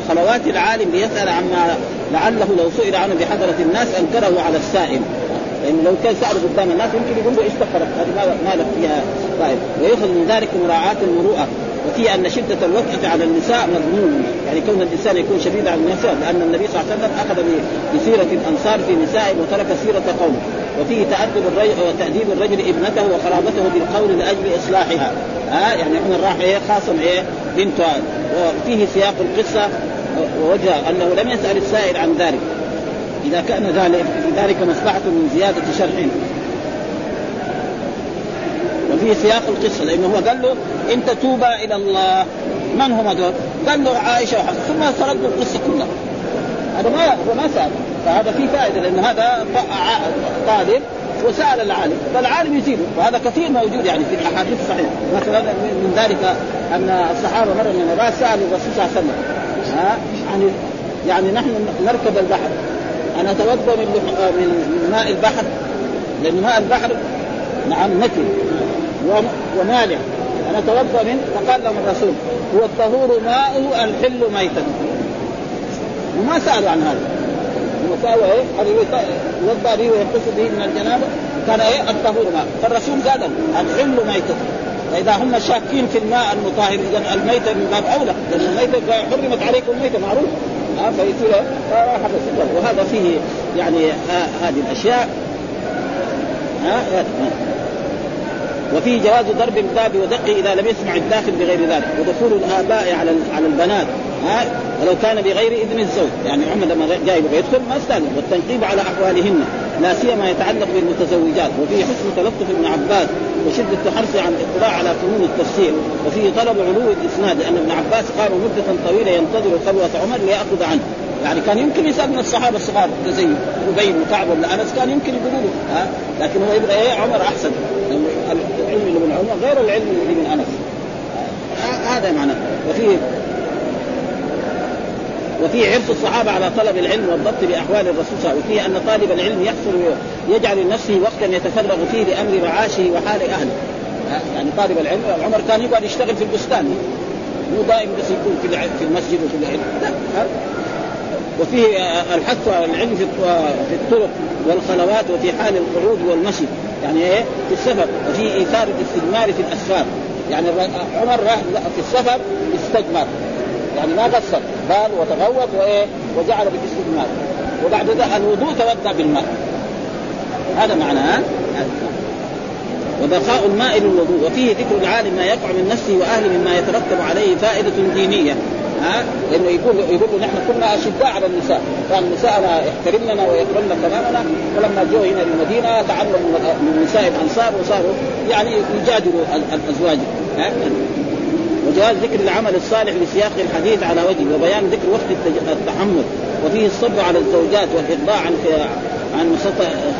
خلوات العالم ليسأل عما لعله لو سئل عنه بحضرة الناس أنكره على السائل. لأنه لو كان سأله قدام الناس يمكن يقول له إيش هذه ما لك فيها طيب ويؤخذ من ذلك مراعاة المروءة. وفي أن شدة الوقت على النساء مذموم يعني كون الإنسان يكون شديد على النساء لأن النبي صلى الله عليه وسلم أخذ بسيرة الأنصار في نسائه وترك سيرة قومه وفيه تأدب الرجل وتأديب الرجل ابنته وقرابته بالقول لأجل إصلاحها. ها آه يعني عمر راح إيه خاصم إيه بنته. وفيه سياق القصة ووجه أنه لم يسأل السائل عن ذلك. إذا كان ذلك في ذلك مصلحة من زيادة شرح وفي سياق القصة لأنه هو قال له انت توبا إلى الله. من هم هذول؟ قال له عائشة وحسن ثم سرد القصة كلها. هذا ما هو ما سأل. فهذا في فائدة لأن هذا طالب وسأل العالم. فالعالم يجيبه وهذا كثير موجود يعني في الأحاديث الصحيحة. مثلا من ذلك أن الصحابة مرة من المرات سألوا الرسول صلى الله عليه وسلم. ها؟ يعني يعني نحن نركب البحر. أنا أتوضأ من من ماء البحر. لأن ماء البحر نعم نكر ومالح أنا اتوضا منه فقال لهم الرسول. هو الطهور ماؤه الحل ميتا. وما سألوا عن هذا. هم سألوا إيه؟ يوضا به ويغتسل به من الجنابة. كان إيه؟ الطهور ماء فالرسول قال الحل ميتا فإذا هم شاكين في الماء المطهر إذا الميتة من باب أولى. لأن الميتة حرمت عليكم الميتة معروف. ها فيصير وهذا فيه يعني هذه الأشياء. ها وفيه جواز ضرب الباب ودقه إذا لم يسمع الداخل بغير ذلك. ودخول الآباء على على البنات ها؟ ولو كان بغير إذن الزوج. يعني عمر لما جاي يبغى يدخل ما استاذن. والتنقيب على أحوالهن. لا سيما يتعلق بالمتزوجات. وفيه حسن تلطف ابن عباس وشدة حرصه عن الاطلاع على فنون التفسير. وفيه طلب علو الإسناد لأن ابن عباس قام مدة طويلة ينتظر خلوه عمر ليأخذ عنه. يعني كان يمكن يسال من الصحابة الصغار زي أبي وكعب ولا أنس كان يمكن يقولوا له ها؟ لكن هو يبغى إيه عمر أحسن العلم اللي من عمر غير العلم من أنس. هذا معناه وفيه وفي حرص الصحابة على طلب العلم والضبط بأحوال الرسول صلى الله عليه وسلم. وفيه أن طالب العلم يحصل يجعل لنفسه وقتا يتفرغ فيه لأمر معاشه وحال أهله. يعني طالب العلم عمر كان يقعد يشتغل في البستان. مو دائما بس يكون في في المسجد وفي العلم. لا وفيه الحث على العلم في الطرق والخلوات وفي حال القعود والمشي. يعني إيه؟ في السفر وفي إيثار الاستجمار في الأسفار. يعني عمر راح في السفر استجمر. يعني ما قصر بال وتغوط وإيه؟ وجعل بالاستجمار وبعد ذلك الوضوء توضأ بالماء. هذا معناه وبقاء الماء للوضوء. وفيه ذكر العالم ما يقع من نفسه وأهله مما يترتب عليه فائدة دينية. ها؟ لأنه يقول يقول نحن كنا أشداء على النساء. كان نساءنا يحترمنا ويكرمنا تمامنا ولما جو هنا للمدينة تعلموا من نساء الأنصار وصاروا يعني يجادلوا الأزواج. ها؟ وجواز ذكر العمل الصالح لسياق الحديث على وجه وبيان ذكر وقت التحمل. وفيه الصبر على الزوجات والإرضاء عن عن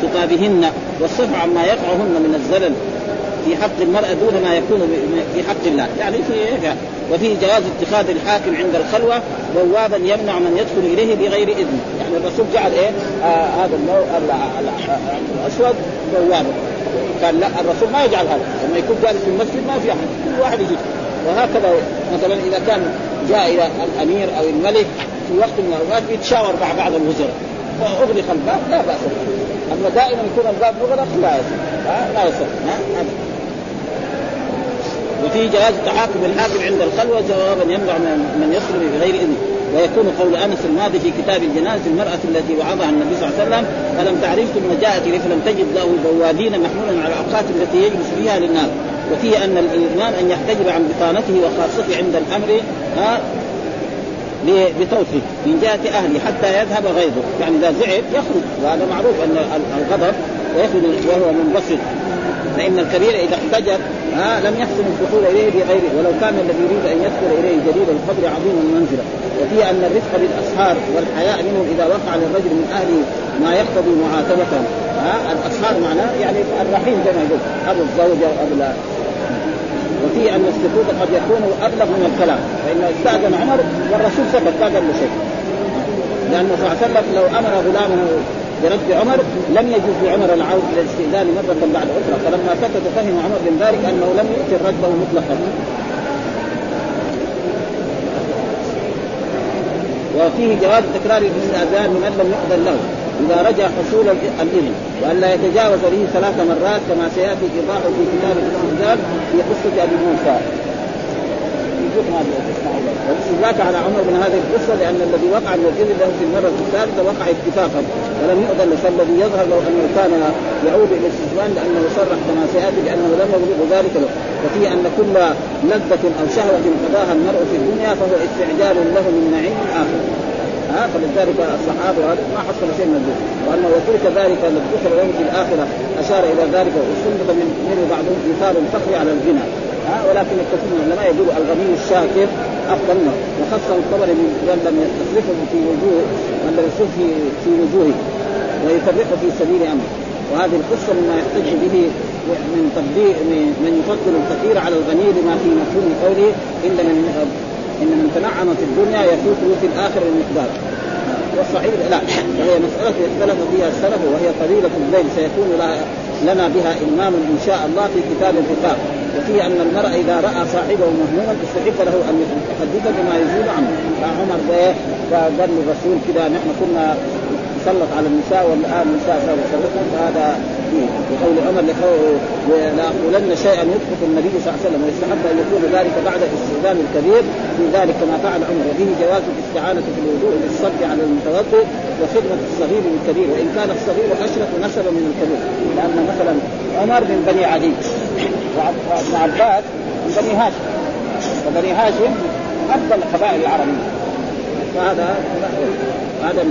خطابهن والصفح عما يقعهن من الزلل. في حق المرأة دون ما يكون في حق الله. يعني في وفيه جواز اتخاذ الحاكم عند الخلوة بوابا يمنع من يدخل إليه بغير إذن. يعني الرسول جعل إيه؟ آه هذا النوع الأسود بوابا. قال لا الرسول ما يجعل هذا. لما يكون جالس في المسجد ما في أحد. كل واحد يجي. وهكذا مثلا إذا كان جاء إلى الأمير أو الملك في وقت من الأوقات يتشاور مع بعض الوزراء. فأغلق الباب لا بأس. أما دائما يكون الباب مغلق لا يصح. لا يصح. وفي جواز تحاكم الحاكم عند الخلوة جوابا يمنع من يصل بغير إذن. ويكون قول أنس الماضي في كتاب الجنائز المرأة التي وعظها النبي صلى الله عليه وسلم فلم تعرف ثم جاءت اليه فلم تجد له بوابين محمولا على الاوقات التي يجلس فيها للناس. وفي أن الامام أن يحتجب عن بطانته وخاصته عند الأمر ها بطوفه من جهة أهله حتى يذهب غيظه، يعني إذا زعل يخرج وهذا معروف أن الغضب ويخرج وهو منبسط. فإن الكبير إذا احتجر ها لم يحسن الدخول إليه بغيره ولو كان الذي يريد أن يدخل إليه جديد القدر عظيم المنزله وفي أن الرفق بالاسحار والحياء منهم إذا وقع للرجل من أهله ما يقتضي معاتبته. ها الاسحار معناه يعني الرحيم زي ما يقول أبو الزوجة وأبو وفي أن السكوت قد يكون أبلغ من الكلام. فإن استأذن عمر والرسول سكت ما قال له شيء. لأنه صلى الله عليه وسلم لو أمر غلامه برد عمر لم يجوز لعمر العود إلى الاستئذان مرة بعد أخرى فلما سكت فهم عمر من ذلك أنه لم يؤتي رده مطلقا. وفيه جواز تكرار الاستئذان لمن لم يؤذن له إذا رجع حصول الإذن والا يتجاوز به ثلاث مرات كما سيأتي ايضاحه في كتاب الاستئذان في قصة أبي موسى. والاستدراك على عمر من هذه القصة لأن الذي وقع من الاذن له في المره الثالثه وقع اتفاقا. ولم يؤذن فالذي يظهر لو أنه كان يعود إلى الاستثناء لأنه صرح كما سياتي بأنه لم يبلغ ذلك له. وفي أن كل لذة أو شهوة قضاها المرء في الدنيا فهو استعجال له من نعيم آخر. ها فلذلك الصحابة ما حصل شيء من الذكر وانه يترك ذلك الذي ذكر له في الآخرة أشار إلى ذلك واستنبط من منه بعضهم ايثار الفخر على الغنى. ها ولكن الكثير من العلماء يقول الغني الشاكر أفضل منه وخصه الطبري من لم يصرفه في وجوه من لم في في وجوهه ويفرقه في سبيل أمره. وهذه القصة مما يحتج به من تفضيل من يفضل الفقير على الغني لما في مفهوم قوله إن من إن من تنعم في الدنيا يفوته في الآخرة المقدار. والصحيح لا وهي مسألة اختلف فيها السلف وهي طويلة الليل سيكون لنا بها إمام إن شاء الله في كتاب الرقاق وفيه أن المرء إذا رأى صاحبه مهموما استحق له أن يحدثه بما يزيد عنه. فعمر قال للرسول كذا نحن كنا نسلط على النساء والآن النساء صاروا يسلطن فهذا بقول عمر لاقولن شيئا يثبت النبي صلى الله عليه وسلم ويستحب أن يكون ذلك بعد استخدام الكبير. في ذلك كما فعل عمر وفيه جواز الاستعانة في الوضوء بالصد على المتوضئ وخدمة الصغير للكبير وإن كان الصغير أشرف نسبا من الكبير. لأن مثلا عمر من بني عدي. وابن عباس من بني هاشم. وبني هاشم أفضل القبائل العربية. فهذا هذا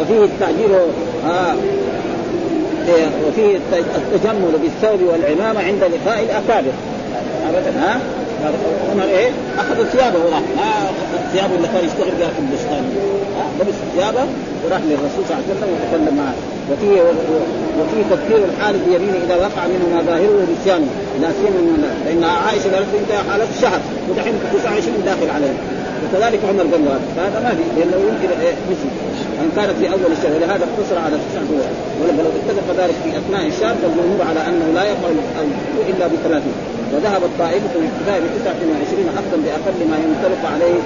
وفيه التعجيل آه وفيه التجمل بالثوب والعمامة عند لقاء الأكابر. ابدا ها؟ عمر إيه؟ أخذ ثيابه وراح. ما أخذ ثيابه اللي كان يشتغل بها في البستان. لبس ثيابه وراح للرسول صلى الله عليه وسلم وتكلم معه. وفي وفي تذكير الحال بيمينه إذا وقع منه ما ظاهره نسيانه لا سيما من فان عائشة قالت أنت حالة الشهر. ودحين 29 داخل عليه وكذلك عمر قال له هذا. ما في. لأنه يمكن إيه؟ نسي أن كانت في أول الشهر. ولهذا اقتصر على تسع شهور. ولو اتفق ذلك في أثناء الشهر فالجمهور على أنه لا يقع إلا بثلاثين. وذهب الطائفة الاقتداء ب 29 أخذا بأقل ما ينطلق عليه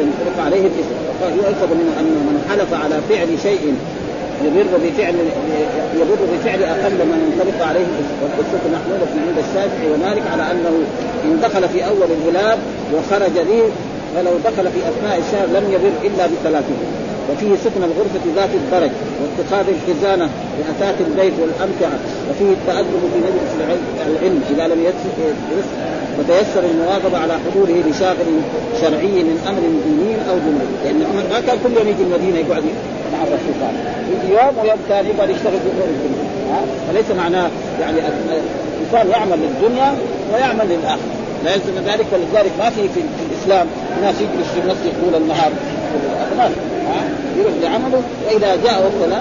ينطلق عليه الإسم. يؤخذ منه أن من حلف على فعل شيء يبر بفعل يبر بفعل أقل ما ينطبق عليه والقصة محموله عند الشافعي ومالك على أنه إن دخل في أول الغلاب وخرج به فلو دخل في اثناء الشهر لم يبر إلا بثلاثين. وفيه سكن الغرفة ذات الدرج واتخاذ الخزانة لأثاث البيت والأمتعة وفيه التأدب في مجلس العلم إذا لم وتيسر المواظبة على حضوره بشاغل شرعي من أمر ديني أو دنيوي. لأن عمر ما كان كل يوم يجي المدينة يقعد مع الرسول صلى الله عليه وسلم. يوم ويوم ثاني يقعد يشتغل في أمور الدنيا فليس معناه يعني الإنسان يعمل للدنيا ويعمل للآخرة. لا يلزم ذلك ولذلك ما في في, الإسلام ناس يجلس في المسجد طول النهار في يروح لعمله واذا جاء وقت لا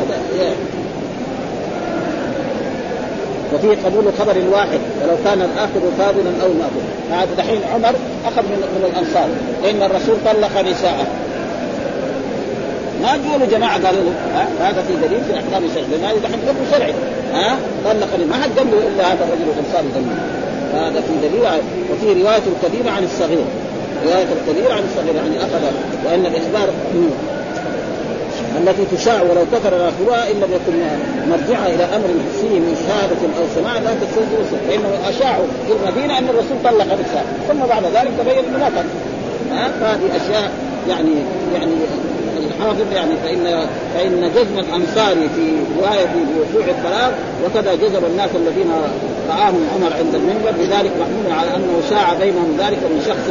وفيه قبول خبر الواحد ولو كان الآخر فاضلا أو ناظرا هذا دحين عمر أخذ من, من الأنصار. لأن الرسول طلق نساءه. ما تقولوا جماعة قالوا له هذا في دليل في أحكام الشرع. لأن هذا دحين حكم شرعي. ها؟ طلق ما حد قال إلا هذا الرجل الأنصاري قال هذا في دليل وفي رواية الكبير عن الصغير. رواية الكبير عن الصغير يعني أخذ وإن الإخبار التي تشاع ولو كثر آخرها إن لم يكن مرجعها إلى أمر حسي من شهادة أو سماع لا تستوجب الرسل فإنه اشاعوا في المدينة أن الرسول طلق النساء ثم بعد ذلك تبين انه طلق فهذه أشياء يعني يعني الحافظ يعني فإن فإن جزم الانصاري في رواية بوقوع الطلاق وكذا جزم الناس الذين رآهم عمر عند المنبر بذلك محمول على أنه شاع بينهم ذلك من شخص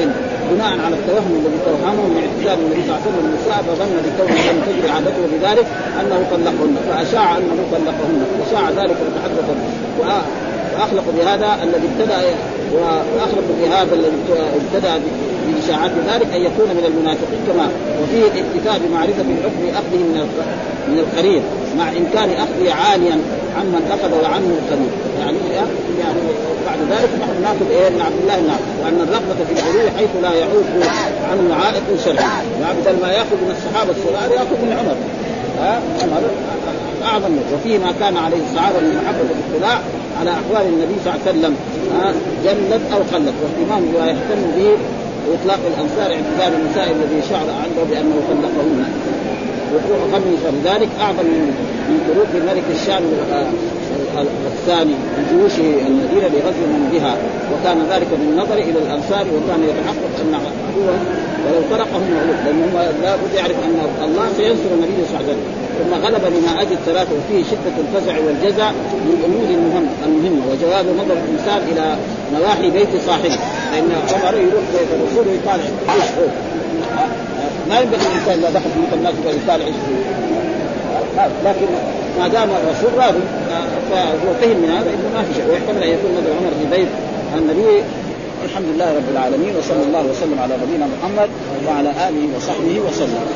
بناء على التوهم الذي توهمه من اعتزال النبي صلى الله عليه وسلم النساء فظن بكونه لم تجري عادته بذلك أنه طلقهن فأشاع أنه طلقهن وشاع ذلك وتحدث واخلقوا بهذا الذي ابتدأ واخلقوا بهذا الذي ابتدأ بإشاعات ذلك أن يكون من المنافقين كما وفيه الاكتفاء بمعرفة الحكم أخذه من من القريب مع إمكان أخذه عاليا عمن أخذ وعنه القريب. يعني يعني بعد ذلك نحن ناخذ إيه؟ من عبد الله بن وأن الرغبة في العلو حيث لا يعوق عنه عائق شرعي يعني بدل ما يأخذ من الصحابة الصغار يأخذ من عمر. ها؟ عمر أعظم وفيه ما كان عليه الصحابة من محبة الاطلاع على أحوال النبي صلى الله عليه وسلم. جلت أو قلت. واهتمام بما يهتم به واطلاق الأنصار اعتذار النساء الذي شعر عنده بأنه طلقهن وقوع غم ذلك أعظم من من طروق ملك الشام الثاني بجيوش المدينة لغزو من بها وكان ذلك بالنظر إلى الأنصار وكان يتحقق أن عدوا ولو طرقهم مغلوب لأن هم لابد يعرف أن الله سينصر النبي صلى الله عليه وسلم. ثم غلب بما أجد ثلاثة وفيه شدة الفزع والجزع من الأمور المهم المهمة وجواز نظر الإنسان إلى نواحي بيت صاحبه. لأن عمر يروح بيت الرسول ويطالع ما ينبغي الإنسان إذا دخل في الناس يطالع. لكن ما دام الرسول راضي فهو فهم من هذا إنه ما في شيء ويحتمل أن يكون نظر عمر في بيت النبي. الحمد لله رب العالمين وصلى الله وسلم على نبينا محمد وعلى آله وصحبه وسلم.